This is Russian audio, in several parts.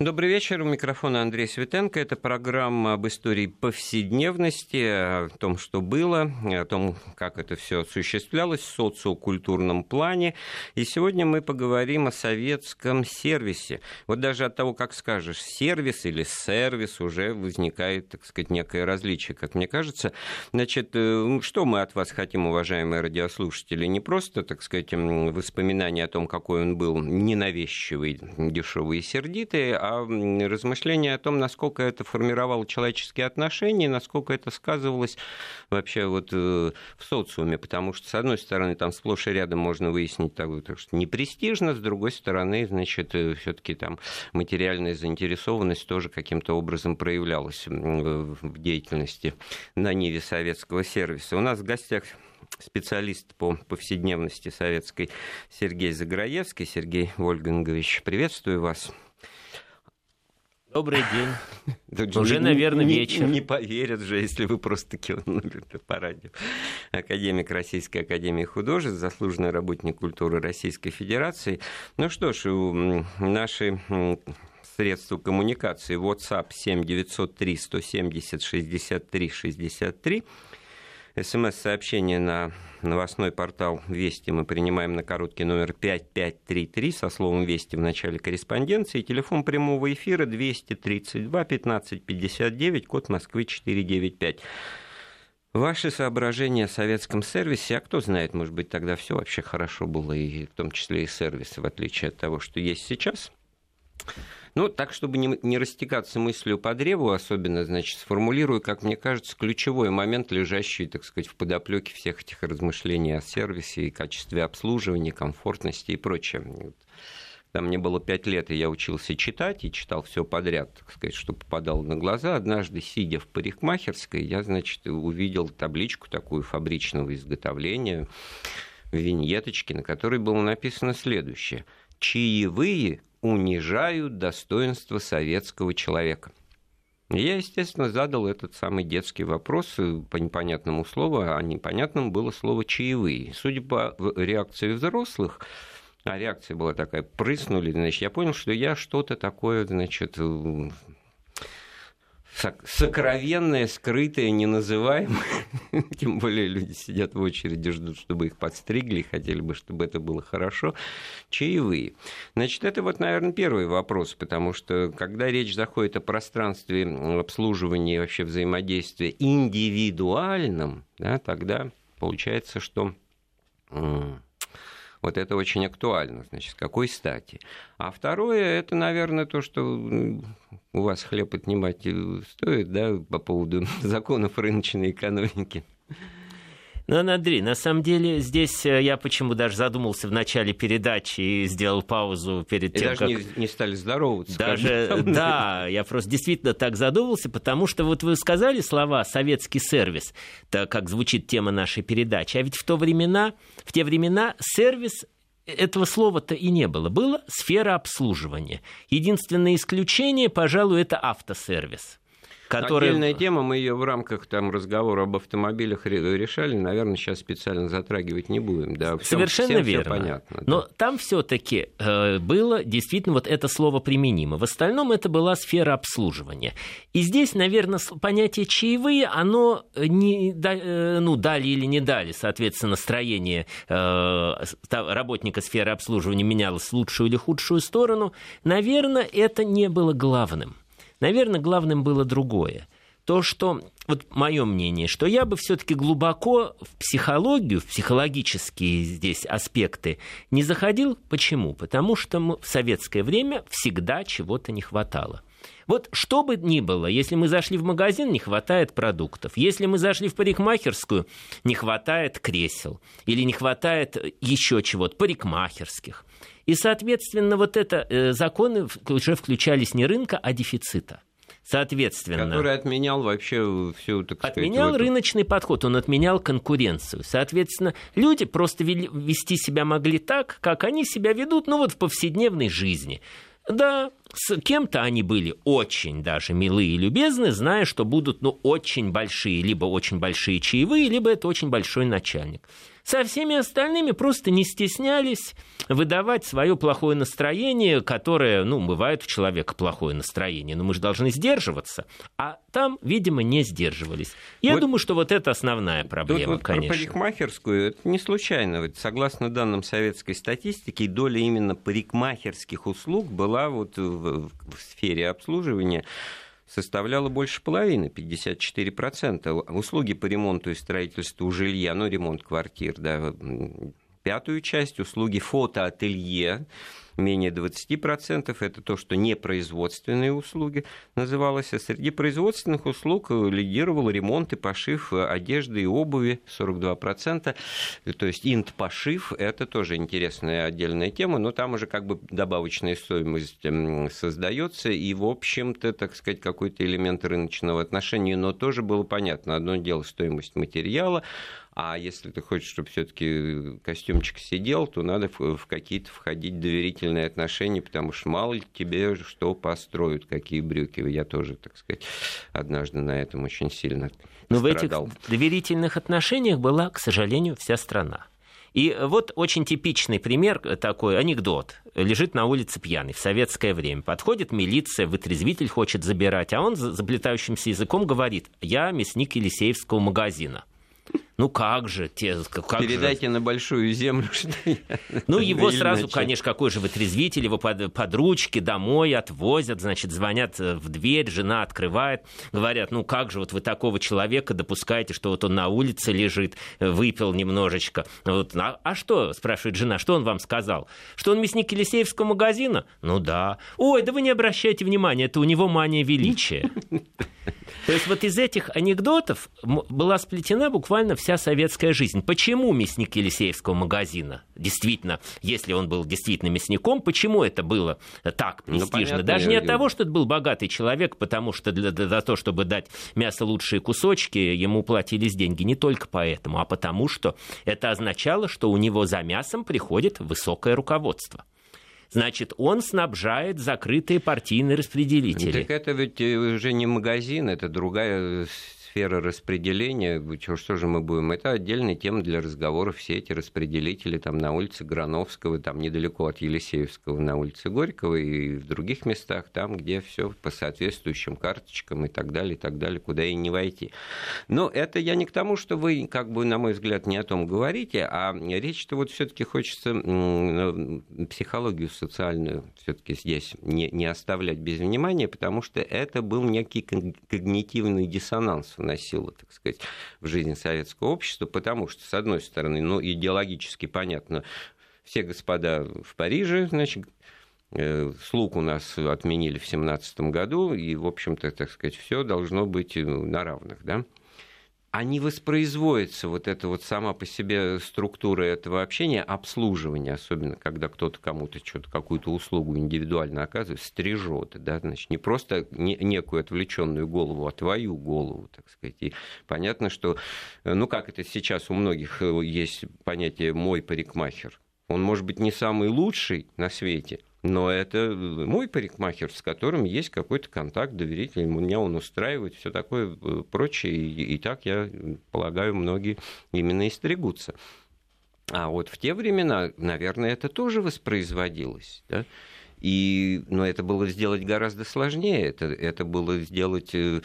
Добрый вечер. У микрофона Андрей Светенко. Это программа об истории повседневности, о том, что было, о том, как это все осуществлялось в социокультурном плане. И сегодня мы поговорим о советском сервисе. Вот даже от того, как скажешь, сервис или сервис, уже возникает, так сказать, некое различие, как мне кажется. Значит, э, что мы от вас хотим, уважаемые радиослушатели? Не просто, так сказать, воспоминания о том, какой он был ненавязчивый, дешевый и сердитый, а размышления о том, насколько это формировало человеческие отношения, насколько это сказывалось вообще вот э, в социуме, потому что, с одной стороны, там сплошь и рядом можно выяснить, так, что не престижно, с другой стороны, значит, э, все таки там материальная заинтересованность тоже каким-то образом проявлялась в деятельности на ниве советского сервиса. У нас в гостях специалист по повседневности советской Сергей Заграевский. Сергей Вольгангович, приветствую вас. Добрый день. Уже, наверное, вечер. Не поверят же, если вы просто кивнули по радио. Академик Российской Академии Художеств, заслуженный работник культуры Российской Федерации. Ну что ж, наши средства коммуникации WhatsApp 7 903 170 63 63 СМС-сообщение на новостной портал «Вести» мы принимаем на короткий номер 5533 со словом «Вести» в начале корреспонденции. Телефон прямого эфира 232 1559, код Москвы 495. Ваши соображения о советском сервисе, а кто знает, может быть, тогда все вообще хорошо было, и в том числе и сервисы, в отличие от того, что есть сейчас. Ну, так, чтобы не, не растекаться мыслью по древу, особенно, значит, сформулирую, как мне кажется, ключевой момент, лежащий, так сказать, в подоплеке всех этих размышлений о сервисе и качестве обслуживания, комфортности и прочее. Там мне было пять лет, и я учился читать, и читал все подряд, так сказать, что попадало на глаза. Однажды, сидя в парикмахерской, я, значит, увидел табличку такую фабричного изготовления, виньеточки, на которой было написано следующее. «Чаевые унижают достоинство советского человека. Я, естественно, задал этот самый детский вопрос по непонятному слову, а непонятным было слово «чаевые». Судя по реакции взрослых, а реакция была такая, прыснули, значит, я понял, что я что-то такое, значит, сокровенное, скрытое, неназываемое. Тем более люди сидят в очереди, ждут, чтобы их подстригли, хотели бы, чтобы это было хорошо. Чаевые. Значит, это вот, наверное, первый вопрос, потому что когда речь заходит о пространстве обслуживания и вообще взаимодействия индивидуальном, да, тогда получается, что вот это очень актуально, значит, с какой стати. А второе, это, наверное, то, что у вас хлеб отнимать стоит, да, по поводу законов рыночной экономики. Ну, Андрей, на самом деле здесь э, я почему даже задумался в начале передачи и сделал паузу перед и тем, даже как... не, не стали здороваться. Даже, да, я просто действительно так задумался, потому что вот вы сказали слова «советский сервис», так как звучит тема нашей передачи, а ведь в то времена, в те времена сервис этого слова-то и не было. Было сфера обслуживания. Единственное исключение, пожалуй, это автосервис который... Отдельная тема, мы ее в рамках там, разговора об автомобилях решали, наверное, сейчас специально затрагивать не будем. Да, всем, Совершенно всем верно. понятно. Но да. там все-таки э, было действительно вот это слово применимо. В остальном это была сфера обслуживания. И здесь, наверное, понятие чаевые, оно не, э, ну, дали или не дали, соответственно, настроение э, работника сферы обслуживания менялось в лучшую или худшую сторону. Наверное, это не было главным. Наверное, главным было другое. То, что, вот мое мнение, что я бы все-таки глубоко в психологию, в психологические здесь аспекты не заходил. Почему? Потому что в советское время всегда чего-то не хватало. Вот что бы ни было, если мы зашли в магазин, не хватает продуктов. Если мы зашли в парикмахерскую, не хватает кресел. Или не хватает еще чего-то, парикмахерских. И, соответственно, вот это э, законы уже включались не рынка, а дефицита. Соответственно. Который отменял вообще всю, так сказать... Отменял эту... рыночный подход, он отменял конкуренцию. Соответственно, люди просто вести себя могли так, как они себя ведут, ну вот в повседневной жизни. Да, с кем-то они были очень даже милые и любезны, зная, что будут ну, очень большие, либо очень большие чаевые, либо это очень большой начальник. Со всеми остальными просто не стеснялись выдавать свое плохое настроение, которое, ну, бывает у человека плохое настроение, но мы же должны сдерживаться. А там, видимо, не сдерживались. Я вот, думаю, что вот это основная проблема, вот конечно. Про парикмахерскую это не случайно. Вот, согласно данным советской статистики, доля именно парикмахерских услуг была вот в, в сфере обслуживания составляла больше половины, 54%. Услуги по ремонту и строительству жилья, ну, ремонт квартир, да, пятую часть, услуги фотоателье, менее 20%. Это то, что не производственные услуги называлось. А среди производственных услуг лидировал ремонт и пошив одежды и обуви 42%. То есть инт-пошив – это тоже интересная отдельная тема, но там уже как бы добавочная стоимость создается, и, в общем-то, так сказать, какой-то элемент рыночного отношения, но тоже было понятно. Одно дело стоимость материала, а если ты хочешь, чтобы все-таки костюмчик сидел, то надо в какие-то входить доверительные отношения, потому что мало ли тебе что построят, какие брюки. Я тоже, так сказать, однажды на этом очень сильно Но страдал. в этих доверительных отношениях была, к сожалению, вся страна. И вот очень типичный пример такой, анекдот. Лежит на улице пьяный в советское время. Подходит милиция, вытрезвитель хочет забирать, а он заплетающимся языком говорит, я мясник Елисеевского магазина. Ну как же, те, как Передайте же... на большую землю. Что ну его сразу, начать. конечно, какой же вытрезвитель, его под, под ручки домой отвозят, значит, звонят э, в дверь, жена открывает, говорят, ну как же вот вы такого человека допускаете, что вот он на улице лежит, выпил немножечко. Вот, а, а что, спрашивает жена, что он вам сказал? Что он мясник Елисеевского магазина? Ну да. Ой, да вы не обращайте внимания, это у него мания величия. То есть вот из этих анекдотов была сплетена буквально вся советская жизнь. Почему мясник Елисеевского магазина? Действительно, если он был действительно мясником, почему это было так ну, престижно? Ну, Даже не от того, что это был богатый человек, потому что для, для того, чтобы дать мясо лучшие кусочки, ему платились деньги. Не только поэтому, а потому что это означало, что у него за мясом приходит высокое руководство значит, он снабжает закрытые партийные распределители. Так это ведь э, уже не магазин, это другая сфера распределения, что же мы будем, это отдельная тема для разговора. Все эти распределители там на улице Грановского, там недалеко от Елисеевского, на улице Горького и в других местах, там, где все по соответствующим карточкам и так далее, и так далее, куда и не войти. Но это я не к тому, что вы, как бы, на мой взгляд, не о том говорите, а речь-то вот все-таки хочется психологию социальную все-таки здесь не, не оставлять без внимания, потому что это был некий когнитивный диссонанс вносила, так сказать, в жизнь советского общества, потому что, с одной стороны, ну, идеологически понятно, все господа в Париже, значит, э, слуг у нас отменили в 17 году, и, в общем-то, так сказать, все должно быть э, на равных, да а не воспроизводится вот эта вот сама по себе структура этого общения, обслуживания, особенно когда кто-то кому-то что-то, какую-то услугу индивидуально оказывает, стрижет, да, значит, не просто не, некую отвлеченную голову, а твою голову, так сказать. И понятно, что, ну, как это сейчас у многих э, есть понятие «мой парикмахер», он может быть не самый лучший на свете, но это э, мой парикмахер, с которым есть какой-то контакт доверительный, меня он устраивает, все такое э, прочее, и, и так, я полагаю, многие именно и стригутся. А вот в те времена, наверное, это тоже воспроизводилось. Да? И, но это было сделать гораздо сложнее. Это, это было сделать э,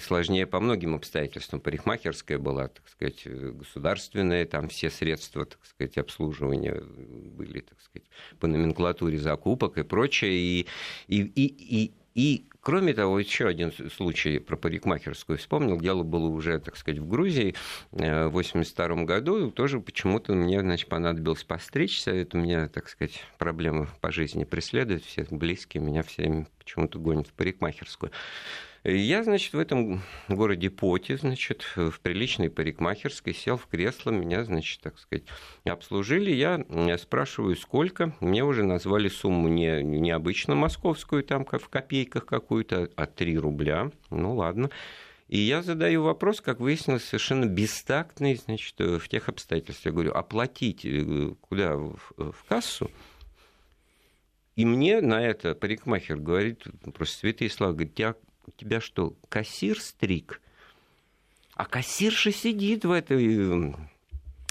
сложнее по многим обстоятельствам. Парикмахерская была, так сказать, государственная, там все средства, так сказать, обслуживания были, так сказать, по номенклатуре закупок и прочее. И, и, и, и, и Кроме того, еще один случай про парикмахерскую вспомнил. Дело было уже, так сказать, в Грузии э, в 1982 году. Тоже почему-то мне, значит, понадобилось постричься. Это у меня, так сказать, проблемы по жизни преследуют. Все близкие меня все почему-то гонят в парикмахерскую. Я, значит, в этом городе Поти, значит, в приличной парикмахерской сел в кресло, меня, значит, так сказать, обслужили. Я спрашиваю, сколько. Мне уже назвали сумму не, не обычно московскую, там как в копейках какую-то, а 3 рубля. Ну, ладно. И я задаю вопрос, как выяснилось, совершенно бестактный, значит, в тех обстоятельствах. Я говорю, оплатить э, куда? В, в кассу? И мне на это парикмахер говорит, просто святые слова, говорит, тебя тебя что, кассир стриг? А кассирша сидит в этой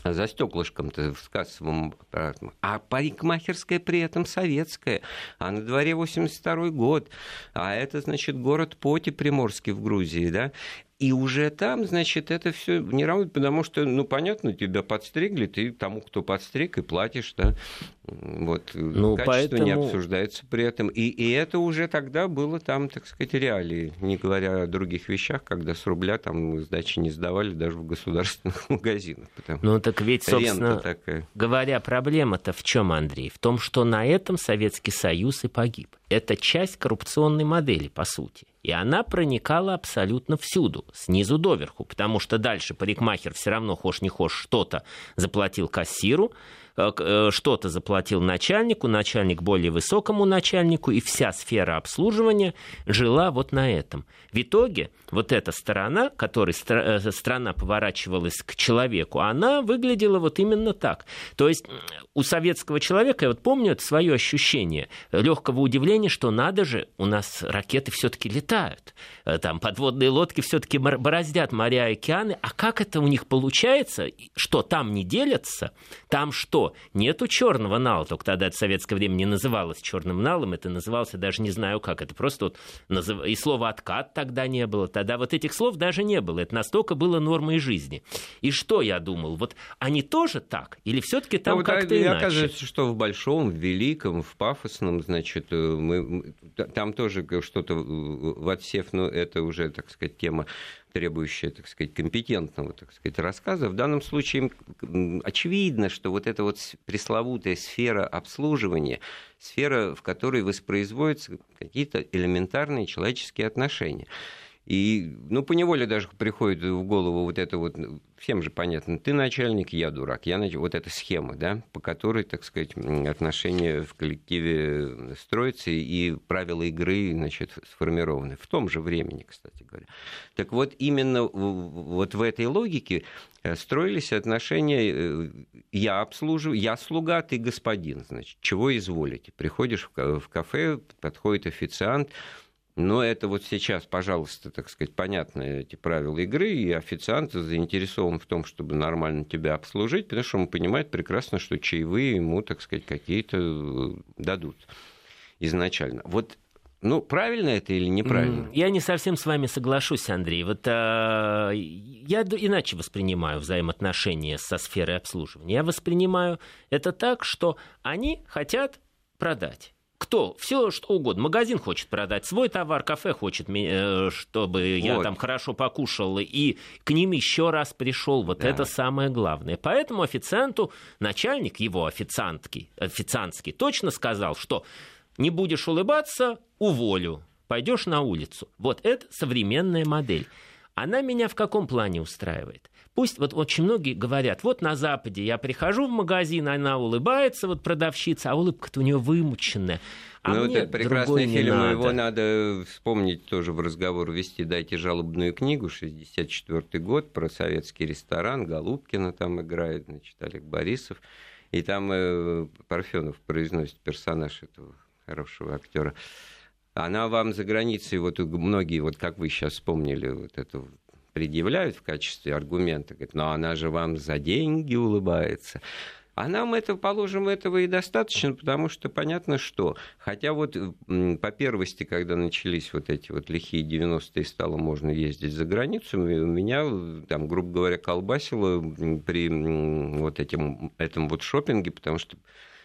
за стеклышком-то с кассовым аппаратом. А парикмахерская при этом советская. А на дворе 82 год. А это, значит, город Поти Приморский в Грузии, да? И уже там, значит, это все не работает, потому что, ну, понятно, тебя подстригли, ты тому, кто подстриг, и платишь, да. Вот, ну, качество поэтому... не обсуждается при этом. И, и это уже тогда было там, так сказать, реалии, не говоря о других вещах, когда с рубля там сдачи не сдавали даже в государственных магазинах. Ну, так ведь, собственно, такая. говоря, проблема-то в чем, Андрей? В том, что на этом Советский Союз и погиб. Это часть коррупционной модели, по сути. И она проникала абсолютно всюду, снизу доверху, потому что дальше парикмахер все равно, хошь не хошь, что-то заплатил кассиру, Э, э, что-то заплатил начальнику, начальник более высокому начальнику, и вся сфера обслуживания жила вот на этом. В итоге вот эта сторона, которой э, страна поворачивалась к человеку, она выглядела вот именно так. То есть у советского человека, я вот помню это свое ощущение легкого удивления, что надо же, у нас ракеты все-таки летают, там подводные лодки все-таки бороздят моря и океаны, а как это у них получается, что там не делятся, там что, Нету черного нала, только тогда это в советское время не называлось черным налом, это называлось, даже не знаю как, это просто вот назыв... и слова откат тогда не было, тогда вот этих слов даже не было, это настолько было нормой жизни. И что я думал, вот они тоже так, или все-таки там ну, как-то иначе? Оказывается, что в большом, в великом, в пафосном, значит, э, мы, там тоже что-то в отсев, но это уже, так сказать, тема требующая, так сказать, компетентного, так сказать, рассказа. В данном случае очевидно, что вот эта вот пресловутая сфера обслуживания, сфера, в которой воспроизводятся какие-то элементарные человеческие отношения. И, ну, поневоле даже приходит в голову вот это вот, ну, всем же понятно, ты начальник, я дурак. Я, вот эта схема, да, по которой, так сказать, отношения в коллективе строятся, и правила игры, значит, сформированы. В том же времени, кстати говоря. Так вот, именно вот в этой логике э, строились отношения э, я обслуживаю, я слуга, ты господин, значит, чего изволите. Приходишь в кафе, подходит официант, но это вот сейчас, пожалуйста, так сказать, понятны эти правила игры, и официант заинтересован в том, чтобы нормально тебя обслужить, потому что он понимает прекрасно, что чаевые ему, так сказать, какие-то э, дадут изначально. Вот ну, правильно это или неправильно? Я не совсем с вами соглашусь, Андрей. Вот а, я иначе воспринимаю взаимоотношения со сферой обслуживания. Я воспринимаю это так, что они хотят продать кто? Все что угодно. Магазин хочет продать свой товар, кафе хочет, э, чтобы вот. я там хорошо покушал, и к ним еще раз пришел. Вот да. это самое главное. Поэтому официанту, начальник его официантский, официантский точно сказал, что не будешь улыбаться, уволю, пойдешь на улицу. Вот это современная модель. Она меня в каком плане устраивает? Пусть вот очень многие говорят, вот на Западе я прихожу в магазин, она улыбается, вот продавщица, а улыбка-то у нее вымученная. А ну, это прекрасный фильм, надо. его надо вспомнить тоже в разговор вести. Дайте жалобную книгу, 64 год, про советский ресторан, Голубкина там играет, значит, Олег Борисов. И там э, Парфенов произносит персонаж этого хорошего актера. Она вам за границей, вот многие, вот как вы сейчас вспомнили, вот эту предъявляют в качестве аргумента, говорят, но она же вам за деньги улыбается. А нам это, положим, этого и достаточно, потому что понятно, что. Хотя вот по первости, когда начались вот эти вот лихие 90-е, стало можно ездить за границу, меня, там, грубо говоря, колбасило при вот этим, этом вот шопинге, потому что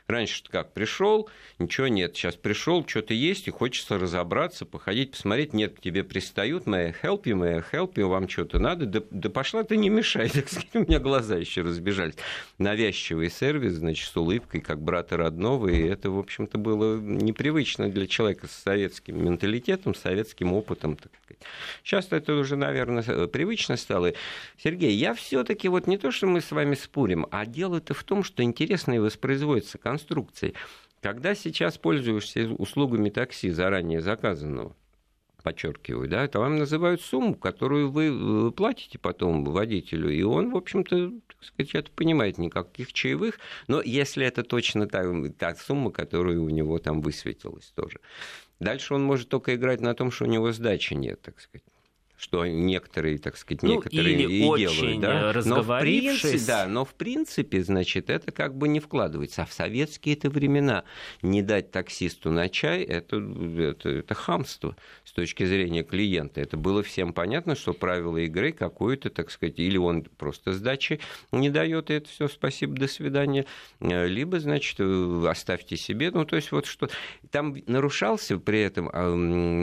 Раньше как пришел, ничего нет. Сейчас пришел, что-то есть, и хочется разобраться, походить, посмотреть. Нет, к тебе пристают, моя help you, моя help you, вам что-то надо. Да, да пошла ты, не мешай. Так сказать, у меня глаза еще разбежались. Навязчивый сервис, значит, с улыбкой, как брата родного. И это, в общем-то, было непривычно для человека с советским менталитетом, с советским опытом. Так сказать. Сейчас это уже, наверное, привычно стало. Сергей, я все-таки вот не то, что мы с вами спорим, а дело-то в том, что интересно воспроизводится конструкция конструкции. Когда сейчас пользуешься услугами такси заранее заказанного, подчеркиваю, да, то вам называют сумму, которую вы э, платите потом водителю, и он, в общем-то, так сказать, это понимает, никаких чаевых, но если это точно та, та сумма, которая у него там высветилась тоже. Дальше он может только играть на том, что у него сдачи нет, так сказать что некоторые, так сказать, ну, некоторые или и очень делают, да. Но в принципе, да, но в принципе, значит, это как бы не вкладывается. А в советские это времена не дать таксисту на чай это, это, это хамство с точки зрения клиента. Это было всем понятно, что правила игры какое-то, так сказать, или он просто сдачи не дает, и это все спасибо, до свидания, либо, значит, оставьте себе. Ну, то есть вот что там нарушался при этом,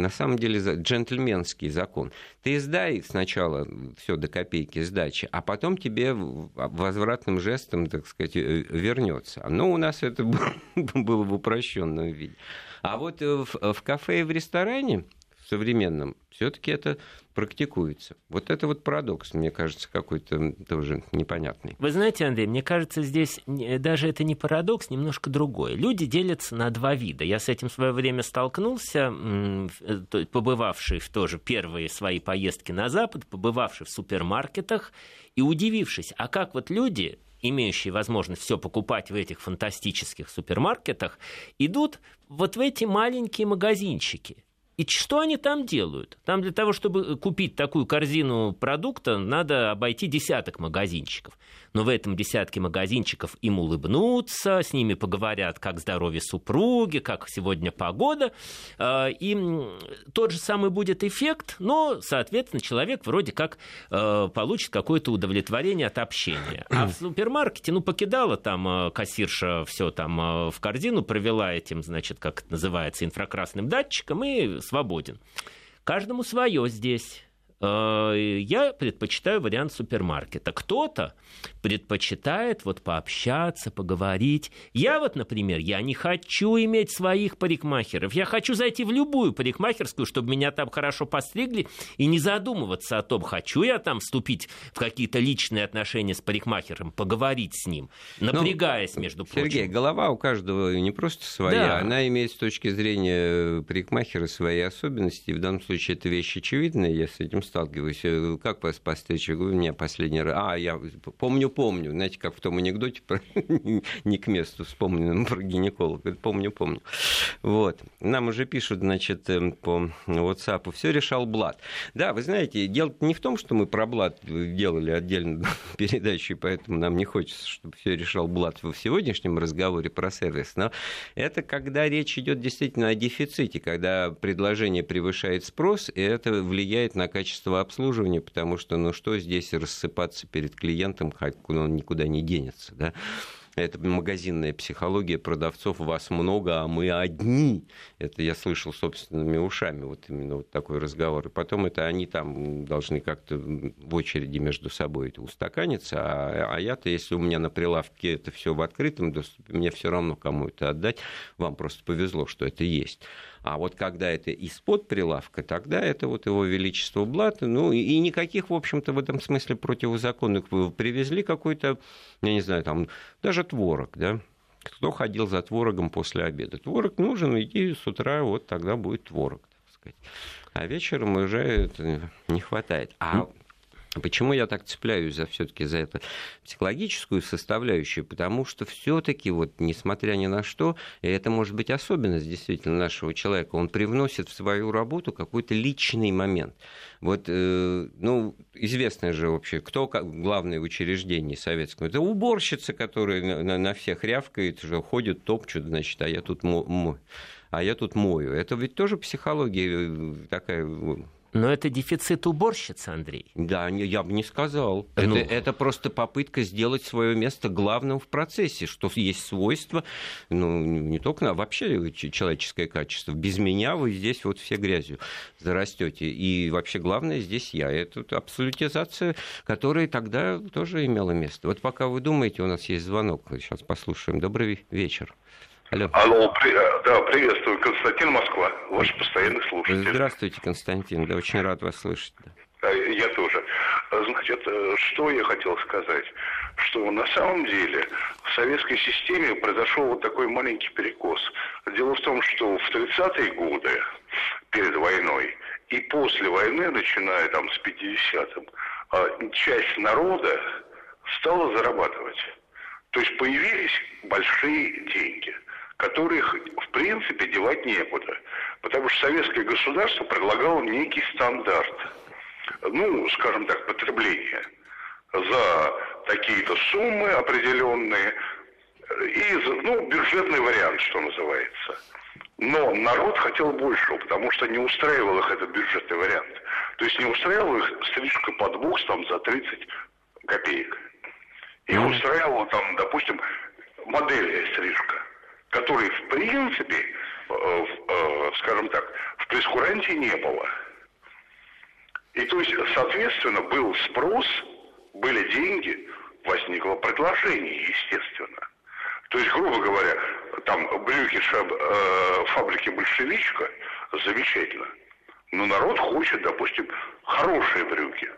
на самом деле, джентльменский закон ты сдай сначала все до копейки сдачи, а потом тебе возвратным жестом, так сказать, э, вернется. Но у нас это было в упрощенном виде. А вот э, в кафе и в ресторане современном все-таки это практикуется. Вот это вот парадокс, мне кажется, какой-то тоже непонятный. Вы знаете, Андрей, мне кажется, здесь даже это не парадокс, немножко другое. Люди делятся на два вида. Я с этим в свое время столкнулся, э, побывавший в тоже первые свои поездки на Запад, побывавший в супермаркетах и удивившись, а как вот люди имеющие возможность все покупать в этих фантастических супермаркетах, идут вот в эти маленькие магазинчики. И что они там делают? Там для того, чтобы купить такую корзину продукта, надо обойти десяток магазинчиков но в этом десятке магазинчиков им улыбнутся, с ними поговорят, как здоровье супруги, как сегодня погода. А, и тот же самый будет эффект, но, соответственно, человек вроде как а, получит какое-то удовлетворение от общения. А в супермаркете, ну, покидала там а, кассирша все там в корзину, провела этим, значит, как это называется, инфракрасным датчиком и свободен. Каждому свое здесь. Я предпочитаю вариант супермаркета. Кто-то предпочитает вот пообщаться, поговорить. Я вот, например, я не хочу иметь своих парикмахеров. Я хочу зайти в любую парикмахерскую, чтобы меня там хорошо постригли, и не задумываться о том, хочу я там вступить в какие-то личные отношения с парикмахером, поговорить с ним, ну, напрягаясь, ну, между прочим. Сергей, голова у каждого не просто своя, да. она имеет с точки зрения парикмахера свои особенности. В данном случае это вещь очевидная, я с этим сталкиваюсь. Как вас постричь? У меня последний раз... А, я помню помню. Знаете, как в том анекдоте про не к месту вспомненном про гинеколога. Помню, помню. Вот. Нам уже пишут, значит, эм, по WhatsApp, все решал Блад. Да, вы знаете, дело не в том, что мы про Блад делали отдельно передачу, и поэтому нам не хочется, чтобы все решал Блад в сегодняшнем разговоре про сервис, но это когда речь идет действительно о дефиците, когда предложение превышает спрос, и это влияет на качество обслуживания, потому что, ну что здесь рассыпаться перед клиентом, он никуда не денется. Да? Это магазинная психология продавцов, вас много, а мы одни. Это я слышал собственными ушами, вот именно вот такой разговор. И потом это они там должны как-то в очереди между собой это устаканиться, а, а я-то, если у меня на прилавке это все в открытом доступе, мне все равно кому это отдать, вам просто повезло, что это есть. А вот когда это из-под прилавка, тогда это вот его величество блат. Ну, и никаких, в общем-то, в этом смысле противозаконных. Привезли какой-то, я не знаю, там даже творог, да, кто ходил за творогом после обеда. Творог нужен, иди с утра, вот тогда будет творог, так сказать. А вечером уже это не хватает. А Почему я так цепляюсь за все-таки за эту психологическую составляющую? Потому что все-таки, вот, несмотря ни на что, и это может быть особенность действительно нашего человека, он привносит в свою работу какой-то личный момент. Вот, э, ну, известно же вообще, кто главный в учреждении советском. Это уборщица, которая на, на всех рявкает, уже ходит, топчут, значит, а я тут мою а я тут мою. Это ведь тоже психология э, такая но это дефицит уборщицы, Андрей. Да, я бы не сказал. Ну... Это, это просто попытка сделать свое место главным в процессе, что есть свойство, ну, не только, а вообще человеческое качество. Без меня вы здесь вот все грязью зарастете. И вообще главное здесь я. Это абсолютизация, которая тогда тоже имела место. Вот пока вы думаете, у нас есть звонок. Сейчас послушаем. Добрый вечер. Алло. Алло, при, э, да, приветствую. Константин Москва, ваш постоянный слушатель. Здравствуйте, Константин, да, очень рад вас слышать. Я тоже. Значит, э, что я хотел сказать? Что на самом деле в советской системе произошел вот такой маленький перекос. Дело в том, что в 30-е годы, перед войной, и после войны, начиная там с 50-м, а, часть народа стала зарабатывать. То есть появились большие деньги которых, в принципе, девать некуда. Потому что советское государство предлагало некий стандарт. ну, скажем так, потребления за такие-то суммы определенные, и, ну, бюджетный вариант, что называется. Но народ хотел большего, потому что не устраивал их этот бюджетный вариант. То есть не устраивал их стрижка под бокс там за 30 копеек. Их mm. устраивала там, допустим, модельная стрижка, которой в принципе, э, э, скажем так, в прескуранте не было. И то есть, соответственно, был спрос, были деньги, возникло предложение, естественно. То есть, грубо говоря, там брюки шаб, э, фабрики «Большевичка» замечательно. Но народ хочет, допустим, хорошие брюки.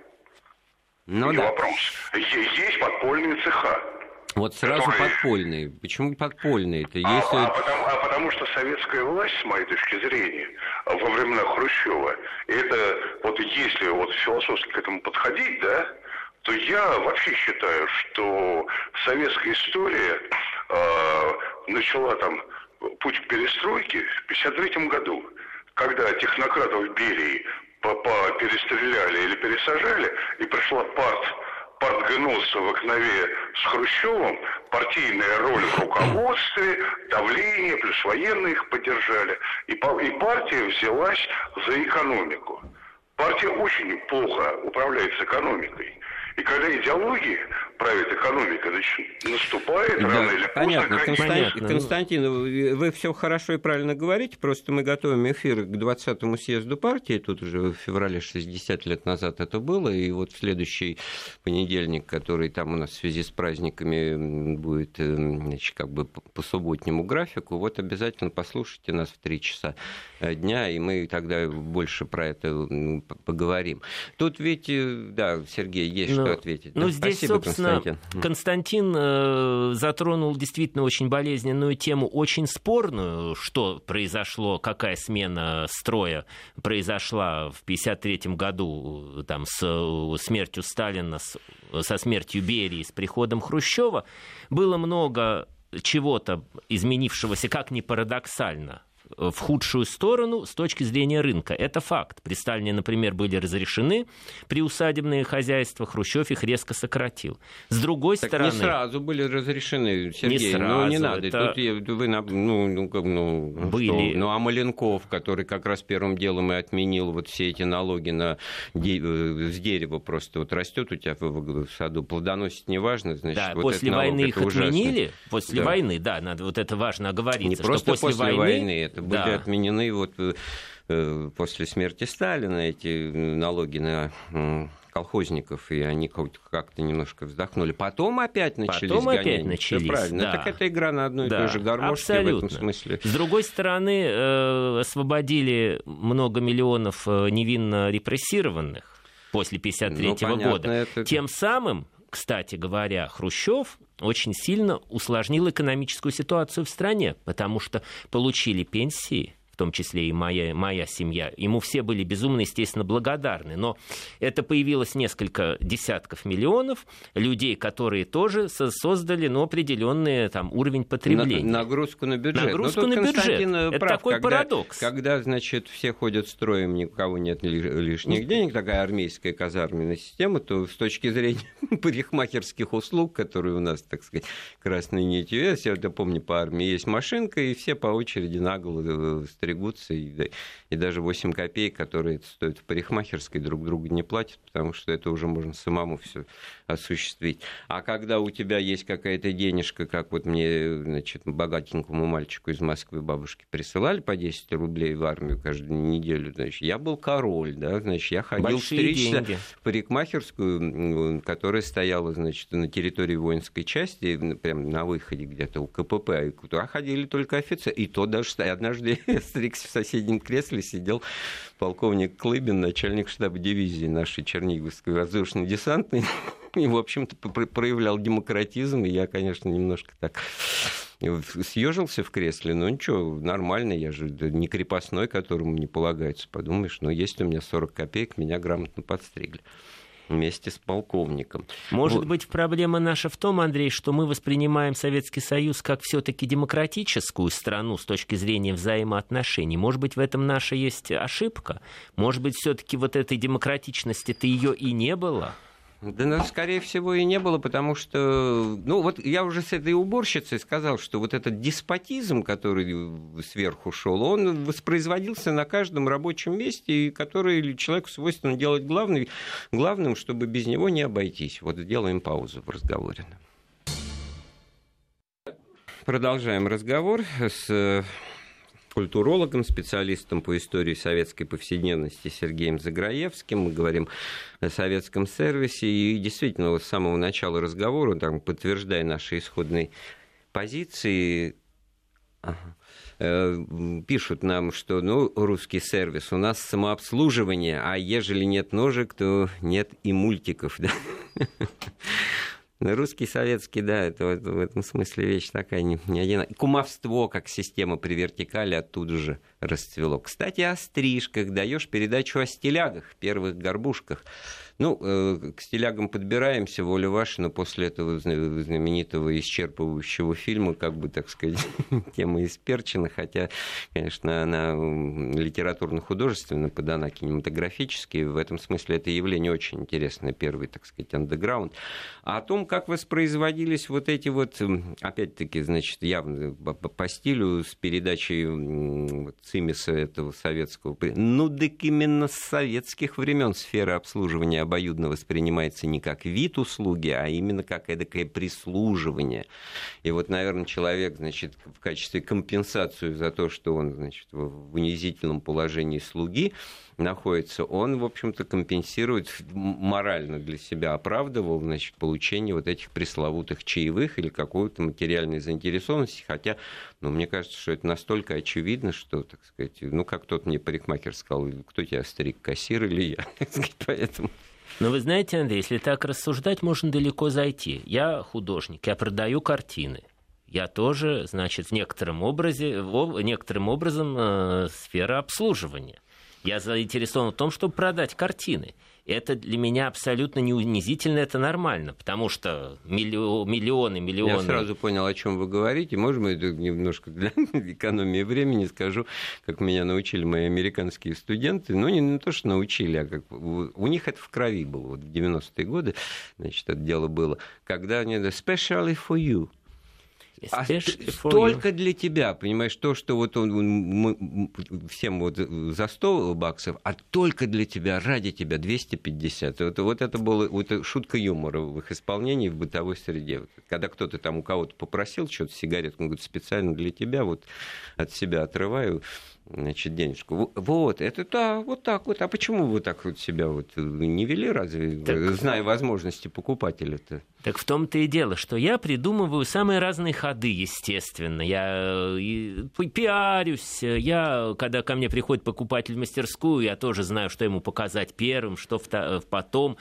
Ну, Не да. вопрос. Есть подпольные цеха. Вот сразу которые... подпольные. Почему подпольные-то? А, Если... А, а, потому, а потому что советская власть, с моей точки зрения, во времена Хрущева, это вот если вот философски к этому подходить, да, то я вообще считаю, что советская история э, начала там путь к перестройке в 1953 году, когда технократов Берии перестреляли или пересажали, и пришла парт партгнус в окнове с Хрущевым, партийная роль в руководстве, давление, плюс военные их поддержали. И, и партия взялась за экономику. Партия очень плохо управляет экономикой. И когда идеология правит экономика, значит, наступает да, рано или поздно. Понятно, Константин, Константин, вы все хорошо и правильно говорите, просто мы готовим эфир к 20-му съезду партии, тут уже в феврале 60 лет назад это было, и вот в следующий понедельник, который там у нас в связи с праздниками будет э, значит, как бы по субботнему графику, вот обязательно послушайте нас в 3 часа э, дня, и мы тогда больше про это поговорим. Тут ведь, э, да, Сергей, есть ну, что ответить. Ну, да? здесь, Спасибо, собственно, Константин, Константин э, затронул действительно очень болезненную тему, очень спорную, что произошло, какая смена строя произошла в 1953 году там, с смертью Сталина, с, со смертью Берии, с приходом Хрущева. Было много чего-то изменившегося, как ни парадоксально, в худшую сторону с точки зрения рынка. Это факт. При Сталине, например, были разрешены приусадебные хозяйства, Хрущев их резко сократил. С другой так стороны... не сразу были разрешены, Сергей. Не сразу, ну, не надо. Это... Тут вы, ну, ну, ну, были. Что? Ну, а Маленков, который как раз первым делом и отменил вот все эти налоги на де... Э, с дерева просто вот растет у тебя в, саду, плодоносит неважно, значит, да, вот после войны их отменили, после да. войны, да, надо вот это важно оговориться, не просто после, после войны, войны это были да. отменены вот э, э, после смерти Сталина эти налоги на колхозников, и они как-то немножко вздохнули. Потом опять начались Потом гонения. опять начались, Все правильно. да. Так это игра на одной да, и той же гармошке абсолютно. в этом смысле. С другой стороны, э, освободили много миллионов невинно репрессированных после 1953 ну, года. Это... Тем самым кстати говоря, Хрущев очень сильно усложнил экономическую ситуацию в стране, потому что получили пенсии, в том числе и моя, моя семья. Ему все были безумно, естественно, благодарны. Но это появилось несколько десятков миллионов людей, которые тоже создали ну, определенный там, уровень потребления. На, нагрузку на бюджет. Нагрузку на бюджет. Прав, это такой когда, парадокс. Когда, значит, все ходят строем, ни у кого нет лишних денег, такая армейская казарменная система, то с точки зрения парикмахерских услуг, которые у нас, так сказать, красной нитью, я это помню по армии, есть машинка, и все по очереди наголо э, стригутся, и, и даже 8 копеек, которые стоят в парикмахерской, друг другу не платят, потому что это уже можно самому все осуществить. А когда у тебя есть какая-то денежка, как вот мне, значит, богатенькому мальчику из Москвы бабушки присылали по 10 рублей в армию каждую неделю, значит, я был король, да, значит, я ходил Большие стричься деньги. в парикмахерскую, которая стояла, значит, на территории воинской части, прямо на выходе где-то у КПП, и туда ходили только офицеры, и то даже однажды стригся в соседнем кресле, сидел полковник Клыбин, начальник штаба дивизии нашей Черниговской воздушно-десантной, и, в общем-то, проявлял демократизм, и я, конечно, немножко так съежился в кресле, но ничего, нормально, я же не крепостной, которому не полагается, подумаешь, но есть у меня 40 копеек, меня грамотно подстригли. Вместе с полковником. Может вот. быть, проблема наша в том, Андрей, что мы воспринимаем Советский Союз как все-таки демократическую страну с точки зрения взаимоотношений. Может быть, в этом наша есть ошибка? Может быть, все-таки вот этой демократичности-то ее и не было? Да, ну, скорее всего, и не было, потому что, ну, вот я уже с этой уборщицей сказал, что вот этот деспотизм, который сверху шел, он воспроизводился на каждом рабочем месте, и который человеку свойственно делать главный, главным, чтобы без него не обойтись. Вот сделаем паузу в разговоре. Продолжаем разговор с культурологом, специалистом по истории советской повседневности Сергеем Заграевским. Мы говорим о советском сервисе. И действительно, вот с самого начала разговора, там, подтверждая наши исходные позиции, э, пишут нам, что ну, русский сервис, у нас самообслуживание, а ежели нет ножек, то нет и мультиков. Да? Ну, русский, советский, да, это в этом смысле вещь такая не, не один. Кумовство, как система при вертикали, оттуда же расцвело. Кстати, о стрижках. Даешь передачу о стилягах, первых горбушках. Ну, э, к стилягам подбираемся, воля ваша, но после этого знаменитого исчерпывающего фильма, как бы, так сказать, тема исперчена, хотя, конечно, она литературно-художественно подана кинематографически, в этом смысле это явление очень интересное, первый, так сказать, андеграунд. А о том, как воспроизводились вот эти вот, опять-таки, значит, явно по, стилю с передачей вот, Цимиса этого советского, ну, так именно с советских времен сфера обслуживания обоюдно воспринимается не как вид услуги, а именно как эдакое прислуживание. И вот, наверное, человек, значит, в качестве компенсации за то, что он, значит, в унизительном положении слуги, находится, он, в общем-то, компенсирует морально для себя, оправдывал, значит, получение вот этих пресловутых чаевых или какой-то материальной заинтересованности, хотя, ну, мне кажется, что это настолько очевидно, что, так сказать, ну, как тот мне парикмахер сказал, кто тебя старик, кассир или я, поэтому... Но вы знаете, Андрей, если так рассуждать, можно далеко зайти. Я художник, я продаю картины. Я тоже, значит, в некотором, образе, в некоторым образом э, сфера обслуживания. Я заинтересован в том, чтобы продать картины. Это для меня абсолютно не унизительно, это нормально, потому что миллионы, миллионы... Я сразу понял, о чем вы говорите. Можно мы немножко для экономии времени скажу, как меня научили мои американские студенты. Ну, не, не то, что научили, а как... У них это в крови было. Вот в 90-е годы, значит, это дело было. Когда они... Especially for you а только для тебя, понимаешь, то, что вот он, мы, всем вот за 100 баксов, а только для тебя, ради тебя 250. Вот, вот это была вот шутка юмора в их исполнении в бытовой среде. Когда кто-то там у кого-то попросил что-то, сигаретку, он говорит, специально для тебя, вот от себя отрываю, значит, денежку. Вот, это да, вот так вот. А почему вы так вот себя вот не вели, разве, так, зная возможности покупателя-то? Так в том-то и дело, что я придумываю самые разные ходы, естественно. Я пиарюсь, я, когда ко мне приходит покупатель в мастерскую, я тоже знаю, что ему показать первым, что потом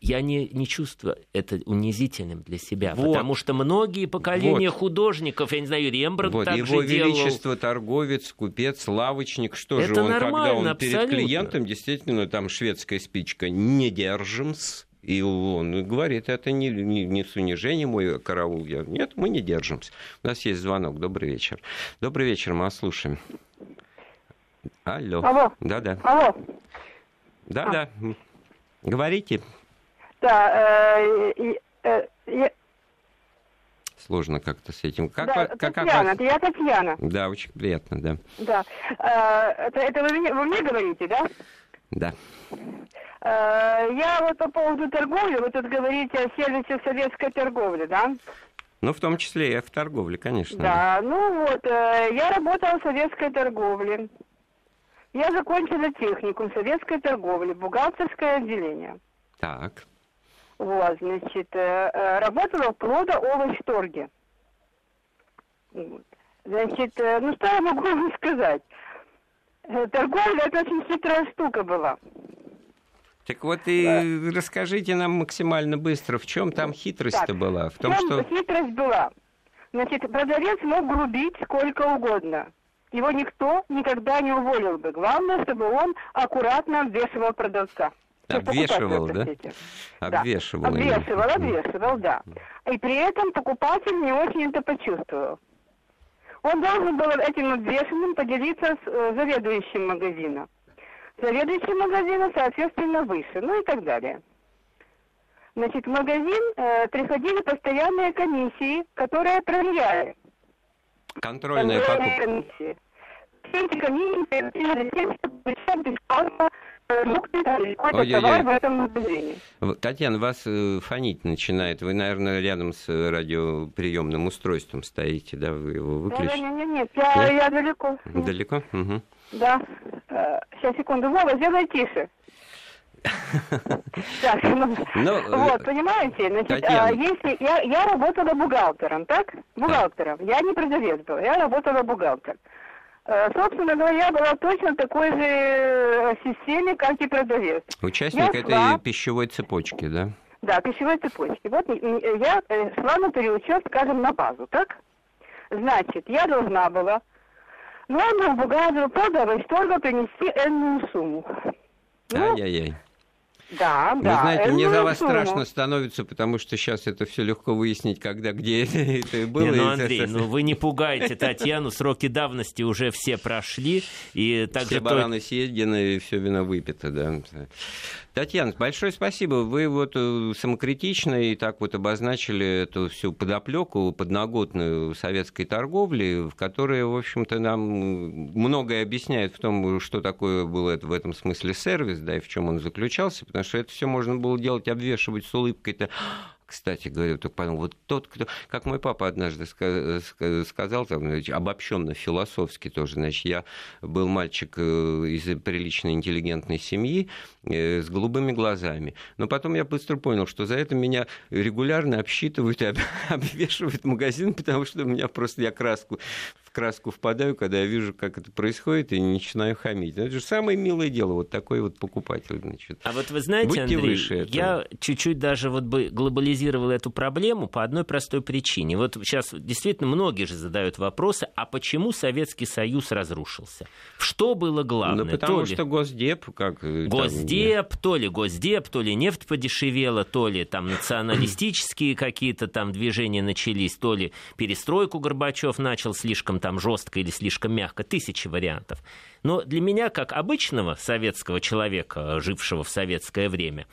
я не, не чувствую это унизительным для себя, вот. потому что многие поколения вот. художников, я не знаю, Рембрандт вот. так Его же величество делал. торговец, купец, лавочник, что это же он, когда он абсолютно. перед клиентом, действительно, там шведская спичка, не держимся. И он говорит, это не, не, не с унижением мой караул. Я, нет, мы не держимся. У нас есть звонок. Добрый вечер. Добрый вечер, мы вас слушаем. Алло. Алло. Да-да. Алло. Да-да. А. Говорите. Да, э, э, э, Сложно как-то с этим. Как, да, как, Татьяна, как... я Татьяна. Да, очень приятно, да. Да. Э, это, это вы, мне, вы мне говорите, да? Да. Э, я вот по поводу торговли, вы тут говорите о сервисе советской торговли, да? Ну, в том числе и в торговле, конечно. Да, ну вот, э, я работала в советской торговле. Я закончила техникум советской торговли, бухгалтерское отделение. Так. Вот, значит, э, э, работала в плодо-овощ-торге. Значит, э, ну что я могу вам сказать? Торговля это очень хитрая штука была. Так вот и да. расскажите нам максимально быстро, в чем там хитрость-то была? В том, в чем что... хитрость была? Значит, продавец мог грубить сколько угодно. Его никто никогда не уволил бы. Главное, чтобы он аккуратно обвешивал продавца. Обвешивал, да? Обвешивал. Обвешивал, обвешивал, да. И при этом покупатель не очень это почувствовал. Он должен был этим обвешенным поделиться с э, заведующим магазина. Заведующий магазина, соответственно, выше, ну и так далее. Значит, в магазин э, приходили постоянные комиссии, которые проверяли. Контрольные покупки. комиссии. Все эти комиссии проверяли тем, что получают бесплатно Ой, Татьяна, вас э, фонить начинает. Вы, наверное, рядом с радиоприемным устройством стоите, да? Вы его выключите? Нет, нет, нет, я, я далеко. Далеко? Угу. Да. Сейчас, секунду. Вова, сделай тише. Так, ну, ну, вот, понимаете, значит, а, если я, я работала бухгалтером, так? Бухгалтером. Я не продавец был, я работала бухгалтером. Э, собственно говоря, была точно такой же э, системе, как и продавец. Участник я этой шла... пищевой цепочки, да? Да, пищевой цепочки. Вот я э, шла на переучет, скажем, на базу, так? Значит, я должна была главному бухгалтеру продавать торга принести энную сумму. Ну, Ай-яй-яй. Да, Вы да. знаете, мне за вас сумму. страшно становится, потому что сейчас это все легко выяснить, когда, где это было. Не, ну, Андрей, ну вы не пугайте Татьяну, сроки давности уже все прошли. И также все бараны съедены, и все вино выпито, да. Татьяна, большое спасибо. Вы вот э, самокритично и так вот обозначили эту всю подоплеку подноготную советской торговли, в которой, в общем-то, нам многое объясняет в том, что такое был в этом смысле сервис, да, и в чем он заключался, потому что это все можно было делать, обвешивать с улыбкой-то кстати говоря, только подумал, вот тот, кто, как мой папа однажды сказал, там, обобщенно философски тоже, значит, я был мальчик э, из приличной интеллигентной семьи э, с голубыми глазами, но потом я быстро понял, что за это меня регулярно обсчитывают и обвешивают магазин, потому что у меня просто я краску в краску впадаю, когда я вижу, как это происходит, и начинаю хамить. Это же самое милое дело, вот такой вот покупатель. Значит. А вот вы знаете, Будьте Андрей, выше этого. я чуть-чуть даже вот бы глобализировал эту проблему по одной простой причине. Вот сейчас действительно многие же задают вопросы, а почему Советский Союз разрушился? Что было главное? Ну, потому то что ли... Госдеп, как... Э, Госдеп, там... то ли Госдеп, то ли нефть подешевела, то ли там националистические какие-то там движения начались, то ли перестройку Горбачев начал слишком там жестко или слишком мягко, тысячи вариантов. Но для меня, как обычного советского человека, жившего в советское время,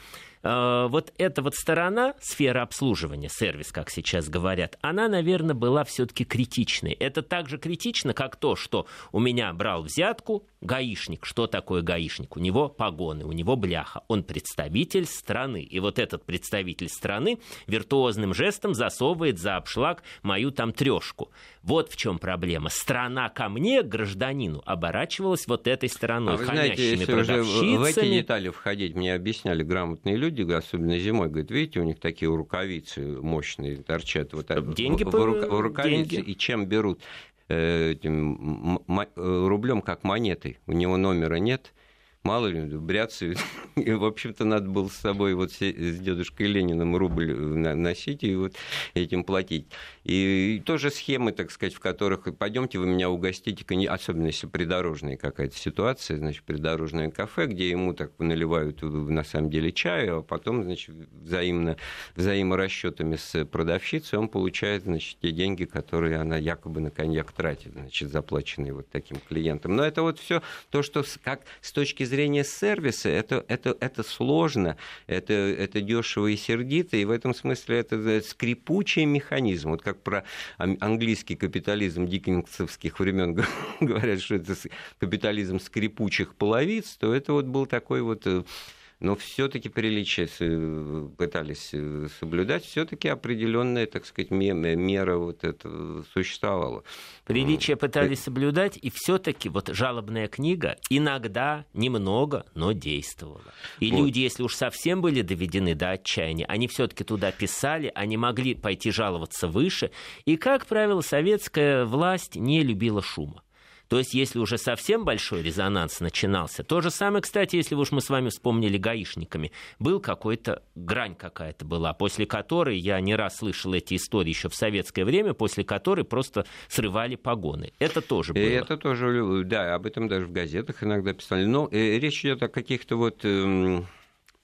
Э, вот эта вот сторона, сфера обслуживания, сервис, как сейчас говорят, она, наверное, была все-таки критичной. Это так же критично, как то, что у меня брал взятку гаишник. Что такое гаишник? У него погоны, у него бляха. Он представитель страны. И вот этот представитель страны виртуозным жестом засовывает за обшлаг мою там трешку. Вот в чем проблема. Страна ко мне, гражданину, оборачивалась вот этой стороной. А вы знаете, если уже в эти детали входить, мне объясняли грамотные люди, особенно зимой, говорят, видите, у них такие рукавицы мощные торчат. Вот, деньги в, в, в рукавице, деньги. и чем берут? Э, этим, рублем как монетой. У него номера нет, мало ли, бряцают. И, в общем-то, надо было с собой вот с дедушкой Лениным рубль э, носить и вот этим платить. И тоже схемы, так сказать, в которых пойдемте вы меня угостите, особенно если придорожная какая-то ситуация, значит, придорожное кафе, где ему так наливают э, на самом деле чаю, а потом, значит, взаимно, взаиморасчетами с продавщицей он получает, значит, те деньги, которые она якобы на коньяк тратит, значит, заплаченные вот таким клиентам. Но это вот все то, что как с точки зрения сервиса это, это, это сложно, это, это дешево и сердито, и в этом смысле это скрипучий механизм. Вот как про английский капитализм диккенсовских времен говорят, что это капитализм скрипучих половиц, то это вот был такой вот э, но все-таки приличие пытались э, соблюдать, все-таки определенная, так сказать, мера вот это существовала. Приличие пытались соблюдать, и все-таки вот жалобная книга иногда немного, но действовала. И вот. люди, если уж совсем были доведены до отчаяния, они все-таки туда писали, они могли пойти жаловаться выше. И, как правило, советская власть не любила шума. То есть, если уже совсем большой резонанс начинался, то же самое, кстати, если уж мы с вами вспомнили гаишниками, был какой-то, грань какая-то была, после которой, я не раз слышал эти истории еще в советское время, после которой просто срывали погоны. Это тоже было. Это тоже, да, об этом даже в газетах иногда писали. Но э, речь идет о каких-то вот...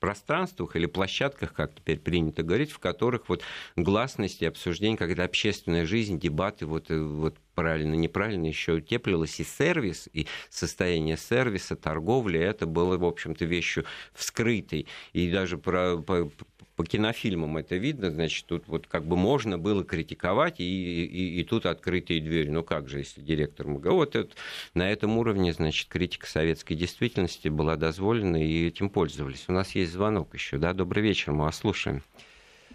Пространствах или площадках, как теперь принято говорить, в которых вот гласность и обсуждение, когда общественная жизнь, дебаты, вот, э, вот правильно, неправильно еще теплилась и сервис, и состояние сервиса, торговли, это было, в общем-то, вещью вскрытой. И даже про, по кинофильмам это видно, значит, тут вот как бы можно было критиковать, и, и, и тут открытые двери. Ну как же, если директор МГУ, вот это, на этом уровне, значит, критика советской действительности была дозволена, и этим пользовались. У нас есть звонок еще, да? Добрый вечер, мы вас слушаем.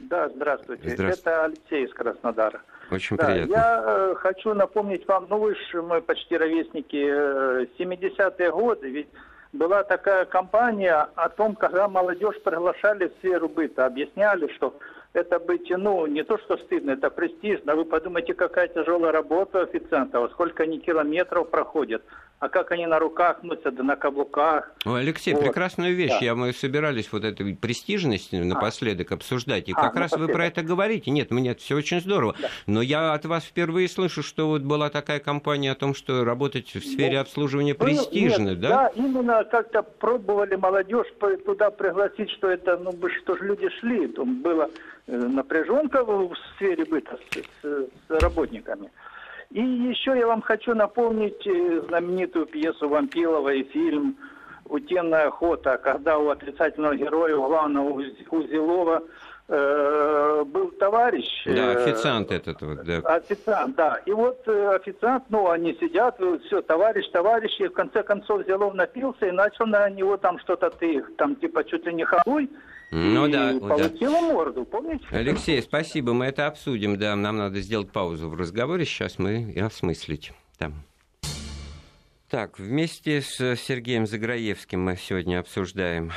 Да, здравствуйте. здравствуйте. Это Алексей из Краснодара. Очень да, приятно. Я э, хочу напомнить вам, ну вы же мы почти ровесники, э, 70-е годы, ведь была такая кампания о том, когда молодежь приглашали в сферу быта, объясняли, что это быть, ну, не то, что стыдно, это престижно. Вы подумайте, какая тяжелая работа официантов, сколько они километров проходят а как они на руках носят, да на каблуках. Ой, Алексей, вот. прекрасная вещь. Да. Я, мы собирались вот эту престижность а. напоследок обсуждать, и а, как раз напоследок. вы про это говорите. Нет, мне это все очень здорово. Да. Но я от вас впервые слышу, что вот была такая компания о том, что работать в сфере ну, обслуживания ну, престижно, нет, да? Да, именно как-то пробовали молодежь туда пригласить, что это, ну, что же люди шли. Там была э, напряженка в сфере быта с, с работниками. И еще я вам хочу напомнить э, знаменитую пьесу Вампилова и фильм «Утиная охота», когда у отрицательного героя, у главного Узелова, был товарищ. Да, э, официант этот вот, да. Официант, да. И вот э, официант, ну, они сидят, все, товарищ, товарищ, и в конце концов Зелов напился и начал на него там что-то ты, там типа чуть ли не халуй, ну и да, получила да. морду, помните? Алексей, спасибо, мы это обсудим, да, нам надо сделать паузу в разговоре, сейчас мы и осмыслить. Да. Так, вместе с Сергеем Заграевским мы сегодня обсуждаем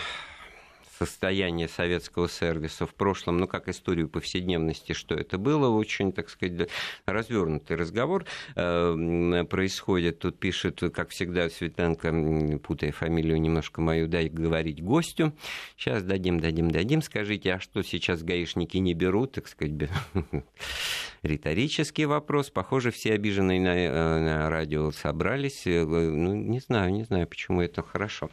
состояние советского сервиса в прошлом, ну, как историю повседневности, что это было, очень, так сказать, развернутый разговор э, происходит. Тут пишет, как всегда, Светланка, путая фамилию немножко мою, дай говорить гостю. Сейчас дадим, дадим, дадим. Скажите, а что сейчас гаишники не берут, так сказать, риторический вопрос. Похоже, все обиженные на, э, на радио собрались. Э, ну, не знаю, не знаю, почему это хорошо.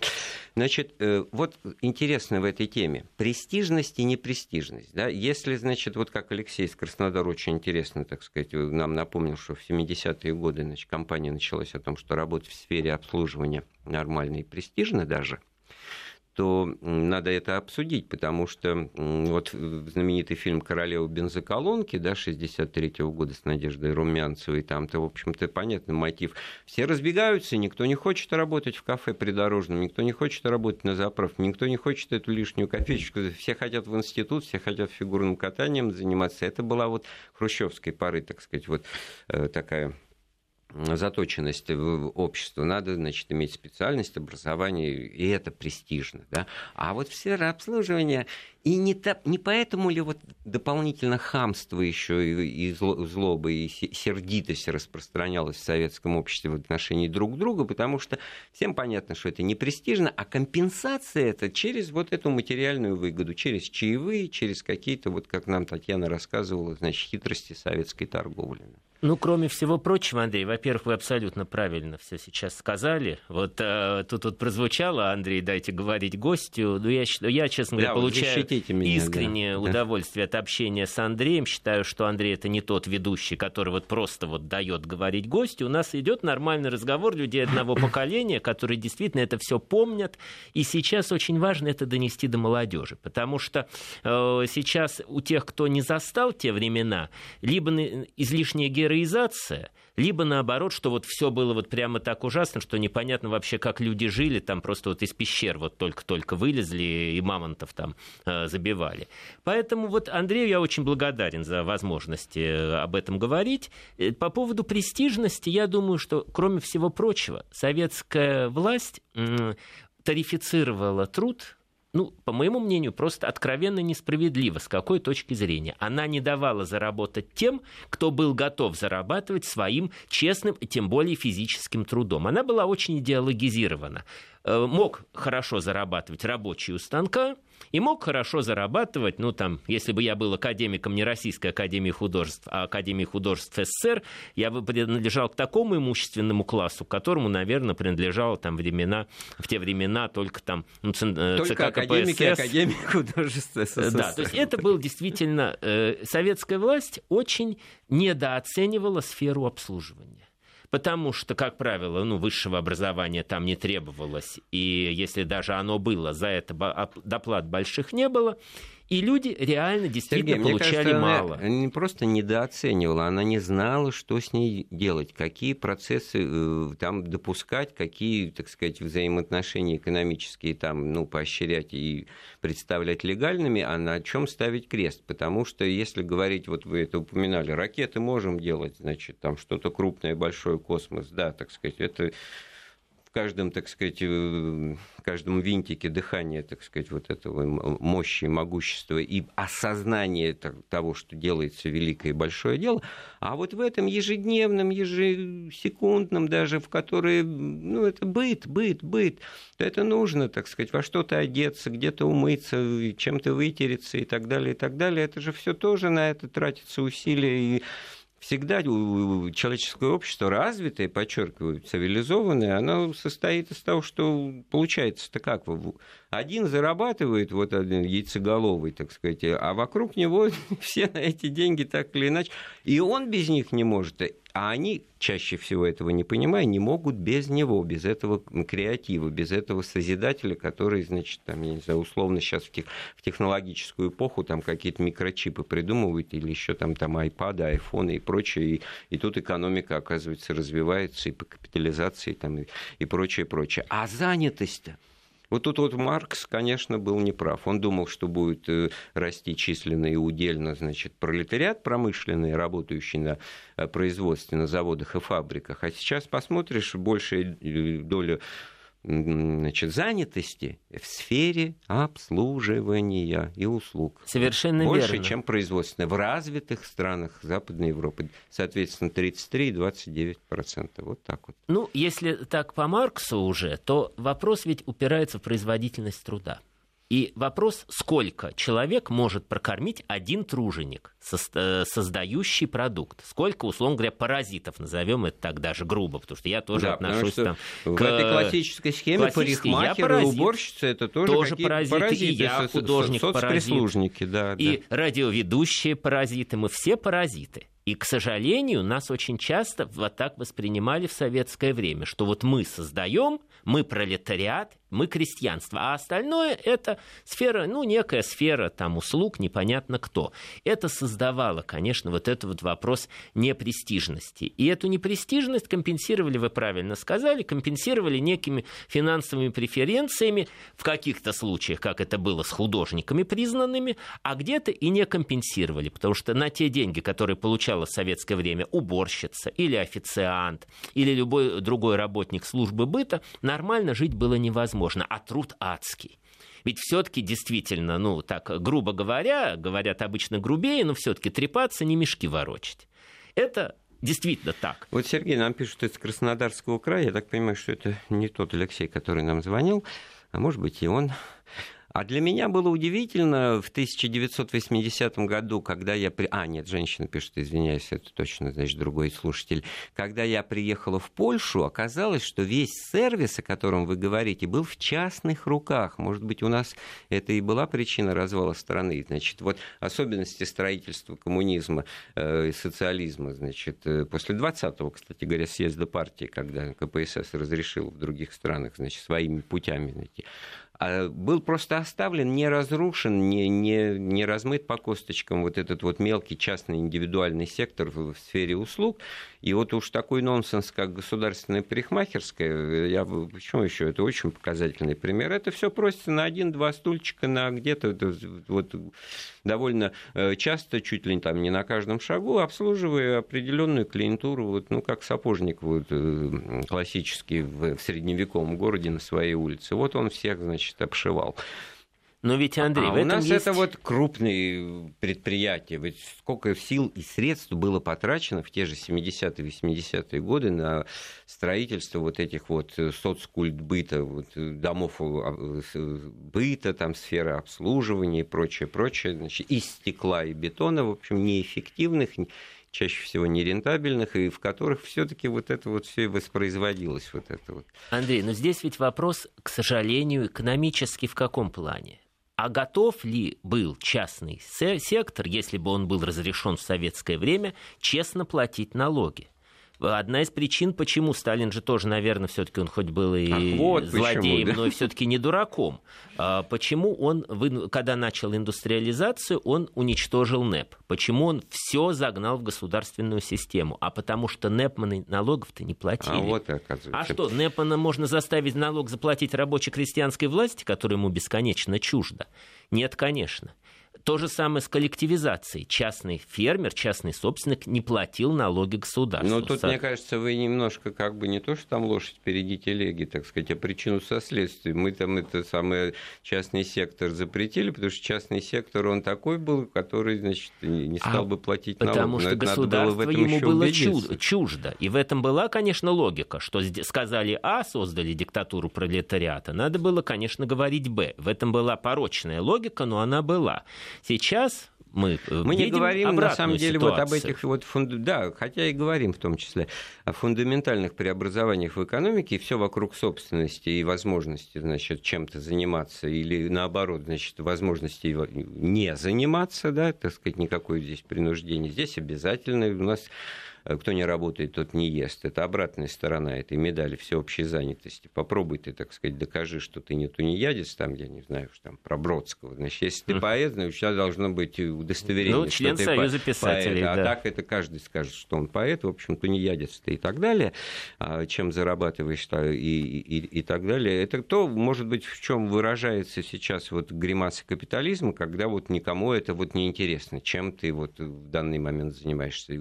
Значит, э, вот интересно в этой теме. Престижность и непрестижность. Да? Если, значит, вот как Алексей из Краснодара очень интересно, так сказать, нам напомнил, что в 70-е годы значит, компания началась о том, что работать в сфере обслуживания нормально и престижно даже – то надо это обсудить, потому что вот знаменитый фильм «Королева бензоколонки» да, 63 -го года с Надеждой Румянцевой, там-то, в общем-то, понятный мотив. Все разбегаются, никто не хочет работать в кафе придорожном, никто не хочет работать на заправке, никто не хочет эту лишнюю копеечку. Все хотят в институт, все хотят фигурным катанием заниматься. Это была вот хрущевской поры, так сказать, вот э, такая заточенность в общество, надо, значит, иметь специальность, образование, и это престижно, да. А вот в сфере обслуживания, и не, та, не поэтому ли вот дополнительно хамство еще и, и злоба, и сердитость распространялось в советском обществе в отношении друг к другу, потому что всем понятно, что это не престижно, а компенсация это через вот эту материальную выгоду, через чаевые, через какие-то, вот как нам Татьяна рассказывала, значит, хитрости советской торговли. Ну, кроме всего прочего, Андрей, во-первых, вы абсолютно правильно все сейчас сказали. Вот э, тут вот прозвучало, Андрей, дайте говорить гостю. Ну, я, я честно говоря, да, получаю меня, искреннее да. удовольствие от общения с Андреем. Считаю, что Андрей это не тот ведущий, который вот просто вот дает говорить гостю. У нас идет нормальный разговор людей одного поколения, которые действительно это все помнят. И сейчас очень важно это донести до молодежи, потому что э, сейчас у тех, кто не застал те времена, либо излишняя героизация героизация, либо наоборот, что вот все было вот прямо так ужасно, что непонятно вообще, как люди жили, там просто вот из пещер вот только-только вылезли и мамонтов там э, забивали. Поэтому вот Андрею я очень благодарен за возможность э, об этом говорить. Э, по поводу престижности, я думаю, что, кроме всего прочего, советская власть тарифицировала труд ну, по моему мнению, просто откровенно несправедливо. С какой точки зрения? Она не давала заработать тем, кто был готов зарабатывать своим честным и тем более физическим трудом. Она была очень идеологизирована. Э, мог хорошо зарабатывать рабочий у станка – и мог хорошо зарабатывать, ну, там, если бы я был академиком не Российской Академии Художеств, а Академии Художеств СССР, я бы принадлежал к такому имущественному классу, к которому, наверное, принадлежало там времена, в те времена только там ну, э, только ЦК академики КПСС. Академии Художеств СССР. Да, то есть это был действительно... Э, советская власть очень недооценивала сферу обслуживания потому что, как правило, ну, высшего образования там не требовалось, и если даже оно было, за это доплат больших не было. И люди реально действительно Сергей, получали кажется, мало. Она не просто недооценивала, она не знала, что с ней делать, какие процессы э, там допускать, какие, так сказать, взаимоотношения экономические там, ну, поощрять и представлять легальными, а на чем ставить крест. Потому что если говорить, вот вы это упоминали, ракеты можем делать, значит, там что-то крупное, большое, космос, да, так сказать, это каждом, так сказать, в каждом винтике дыхания, так сказать, вот этого мощи, могущества и осознания того, что делается великое и большое дело. А вот в этом ежедневном, ежесекундном даже, в который, ну, это быт, быт, быт, это нужно, так сказать, во что-то одеться, где-то умыться, чем-то вытереться и так далее, и так далее. Это же все тоже на это тратится усилия и всегда человеческое общество развитое, подчеркиваю, цивилизованное, оно состоит из того, что получается-то как? Один зарабатывает, вот один яйцеголовый, так сказать, а вокруг него все на эти деньги так или иначе, и он без них не может. А они, чаще всего этого не понимая, не могут без него, без этого креатива, без этого созидателя, который, значит, там, я не знаю, условно сейчас в, тех, в технологическую эпоху там какие-то микрочипы придумывают или еще там, там айпады, айфоны и прочее. И, и тут экономика, оказывается, развивается и по капитализации там, и, и прочее, прочее. А занятость-то? Вот тут вот Маркс, конечно, был неправ. Он думал, что будет э, расти численно и удельно, значит, пролетариат промышленный, работающий на э, производстве, на заводах и фабриках. А сейчас посмотришь, большая э, доля значит, занятости в сфере обслуживания и услуг. Совершенно Больше, верно. чем производственное. В развитых странах Западной Европы, соответственно, 33 и 29 процентов. Вот так вот. Ну, если так по Марксу уже, то вопрос ведь упирается в производительность труда. И вопрос, сколько человек может прокормить один труженик, э, создающий продукт? Сколько, условно говоря, паразитов, назовем это так даже грубо, потому что я тоже да, отношусь там в к... этой классической схеме парикмахеры уборщицы это тоже, тоже паразиты, паразиты, и я художник паразит, да, и да. радиоведущие паразиты, мы все паразиты. И, к сожалению, нас очень часто вот так воспринимали в советское время, что вот мы создаем, мы пролетариат, мы крестьянство, а остальное это сфера, ну, некая сфера там услуг, непонятно кто. Это создавало, конечно, вот этот вот вопрос непрестижности. И эту непрестижность компенсировали, вы правильно сказали, компенсировали некими финансовыми преференциями в каких-то случаях, как это было с художниками признанными, а где-то и не компенсировали, потому что на те деньги, которые получала в советское время уборщица или официант или любой другой работник службы быта, нормально жить было невозможно невозможно, а труд адский. Ведь все-таки действительно, ну так грубо говоря, говорят обычно грубее, но все-таки трепаться, не мешки ворочать. Это действительно так. Вот Сергей нам пишет из Краснодарского края. Я так понимаю, что это не тот Алексей, который нам звонил, а может быть и он. А для меня было удивительно в 1980 году, когда я... При... А, нет, женщина пишет, извиняюсь, это точно, значит, другой слушатель. Когда я приехала в Польшу, оказалось, что весь сервис, о котором вы говорите, был в частных руках. Может быть, у нас это и была причина развала страны. Значит, вот особенности строительства коммунизма э, социализма, значит, э, после 20-го, кстати говоря, съезда партии, когда КПСС разрешил в других странах, значит, своими путями найти был просто оставлен, не разрушен, не, не, не размыт по косточкам вот этот вот мелкий частный индивидуальный сектор в сфере услуг. И вот уж такой нонсенс, как государственная парикмахерская, я, почему еще, это очень показательный пример, это все просится на один-два стульчика, на где-то вот довольно э, часто, чуть ли там не на каждом шагу, обслуживая определенную клиентуру, вот, ну, как сапожник вот, э, классический в средневековом городе на своей улице. Вот он всех, значит, обшивал. Но ведь, Андрей, а в этом у нас есть... это вот крупные предприятия. Ведь сколько сил и средств было потрачено в те же 70-е, 80-е годы на строительство вот этих вот соцкультбыта, вот домов быта, там сферы обслуживания и прочее, прочее. Значит, из стекла и бетона, в общем, неэффективных, чаще всего нерентабельных, и в которых все-таки вот это вот все воспроизводилось. Вот это вот. Андрей, но здесь ведь вопрос, к сожалению, экономически в каком плане? А готов ли был частный сектор, если бы он был разрешен в советское время, честно платить налоги? Одна из причин, почему Сталин же тоже, наверное, все-таки он хоть был и Ах, вот злодеем, почему, да? но все-таки не дураком. А почему он, когда начал индустриализацию, он уничтожил НЭП? Почему он все загнал в государственную систему? А потому что НЭПманы налогов-то не платили. А, вот оказывается. а что, НЭПмана можно заставить налог заплатить рабочей крестьянской власти, которая ему бесконечно чужда? Нет, конечно. То же самое с коллективизацией. Частный фермер, частный собственник не платил налоги государству. Но тут, Со... мне кажется, вы немножко как бы не то, что там лошадь впереди телеги, так сказать, а причину со следствием. Мы там это самый частный сектор запретили, потому что частный сектор, он такой был, который, значит, не стал а бы платить налоги. Потому что государство было ему было убедиться. чуждо. И в этом была, конечно, логика, что сказали А, создали диктатуру пролетариата, надо было, конечно, говорить Б. В этом была порочная логика, но она была. Сейчас мы э, Мы не говорим, на самом деле, ситуацию. вот об этих вот фунда... да, хотя и говорим в том числе о фундаментальных преобразованиях в экономике, и все вокруг собственности и возможности, значит, чем-то заниматься, или наоборот, значит, возможности не заниматься, да, так сказать, никакой здесь принуждения. Здесь обязательно у нас кто не работает, тот не ест. Это обратная сторона этой медали всеобщей занятости. Попробуй ты, так сказать, докажи, что ты не тунеядец, там, я не знаю, что там, про Бродского. Значит, если ты поэт, значит, у тебя должно быть удостоверение, ну, член что Союза ты писателей, поэт. Да. А так это каждый скажет, что он поэт, в общем, тунеядец ты и так далее, а чем зарабатываешь и, и, и так далее. Это то, может быть, в чем выражается сейчас вот гримаса капитализма, когда вот никому это вот не интересно, чем ты вот в данный момент занимаешься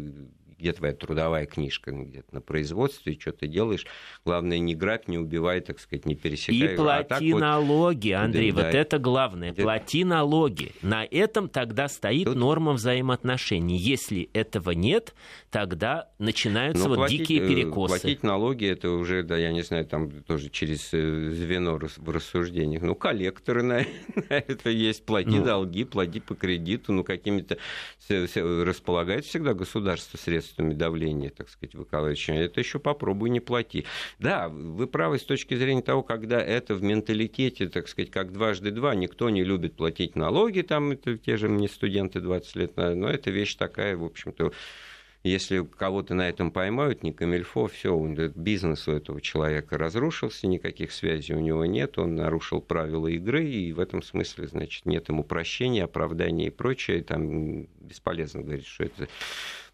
где твоя трудовая книжка, ну, где-то на производстве, что ты делаешь. Главное, не грабь, не убивай, так сказать, не пересекай. И а плати а налоги, вот, Андрей, да, вот да, это главное. Это... Плати налоги. На этом тогда стоит Тут... норма взаимоотношений. Если этого нет, тогда начинаются Но ну, вот платить, дикие э, перекосы. Платить налоги, это уже, да, я не знаю, там тоже через э, звено в рассуждениях. Ну, коллекторы на, на это есть. Плати ну... долги, плати по кредиту, ну, какими-то располагает всегда государство средств средствами давления, так сказать, выколачивания, это еще попробуй не плати. Да, вы правы с точки зрения того, когда это в менталитете, так сказать, как дважды два, никто не любит платить налоги, там это те же мне студенты 20 лет, но это вещь такая, в общем-то, если кого-то на этом поймают, не камильфо, все, бизнес у этого человека разрушился, никаких связей у него нет, он нарушил правила игры, и в этом смысле, значит, нет ему прощения, оправдания и прочее. Там бесполезно говорить, что это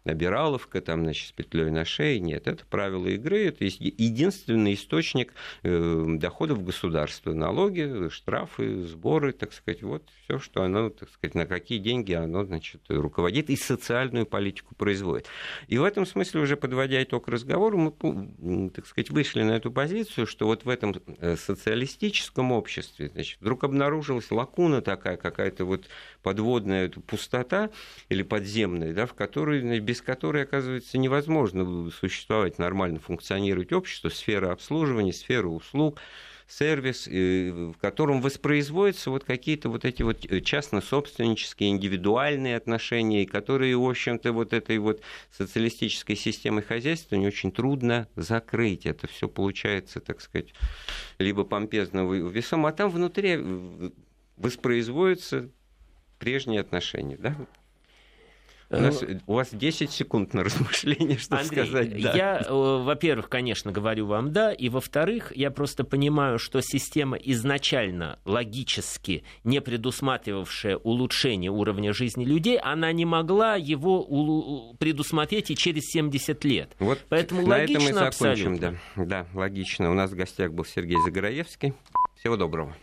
набираловка, там, значит, с петлей на шее. Нет, это правила игры, это единственный источник э, доходов государства. Налоги, штрафы, сборы, так сказать, вот все, что оно, так сказать, на какие деньги оно, значит, руководит и социальную политику производит. И в этом смысле, уже подводя итог разговору, мы, так сказать, вышли на эту позицию, что вот в этом э, социалистическом обществе, значит, вдруг обнаружилась лакуна такая, какая-то вот подводная пустота или подземная, да, в которой без без которой, оказывается, невозможно существовать, нормально функционировать общество, сфера обслуживания, сфера услуг, сервис, в котором воспроизводятся вот какие-то вот эти вот э, частно-собственнические, индивидуальные отношения, которые, в общем-то, вот этой вот социалистической системой хозяйства не очень трудно закрыть. Это все получается, так сказать, либо помпезно весом, а там внутри воспроизводятся прежние отношения. Да? У, нас, э, у вас 10 секунд на размышление, что Андрей, сказать. Да. Я, э, во-первых, конечно, говорю вам да, и во-вторых, я просто понимаю, что система изначально логически не предусматривавшая улучшение уровня жизни людей, она не могла его предусмотреть и через 70 лет. Вот Поэтому на логично этом мы закончим, абсолютно. Да, да, логично. У нас в гостях был Сергей Загораевский. Всего доброго.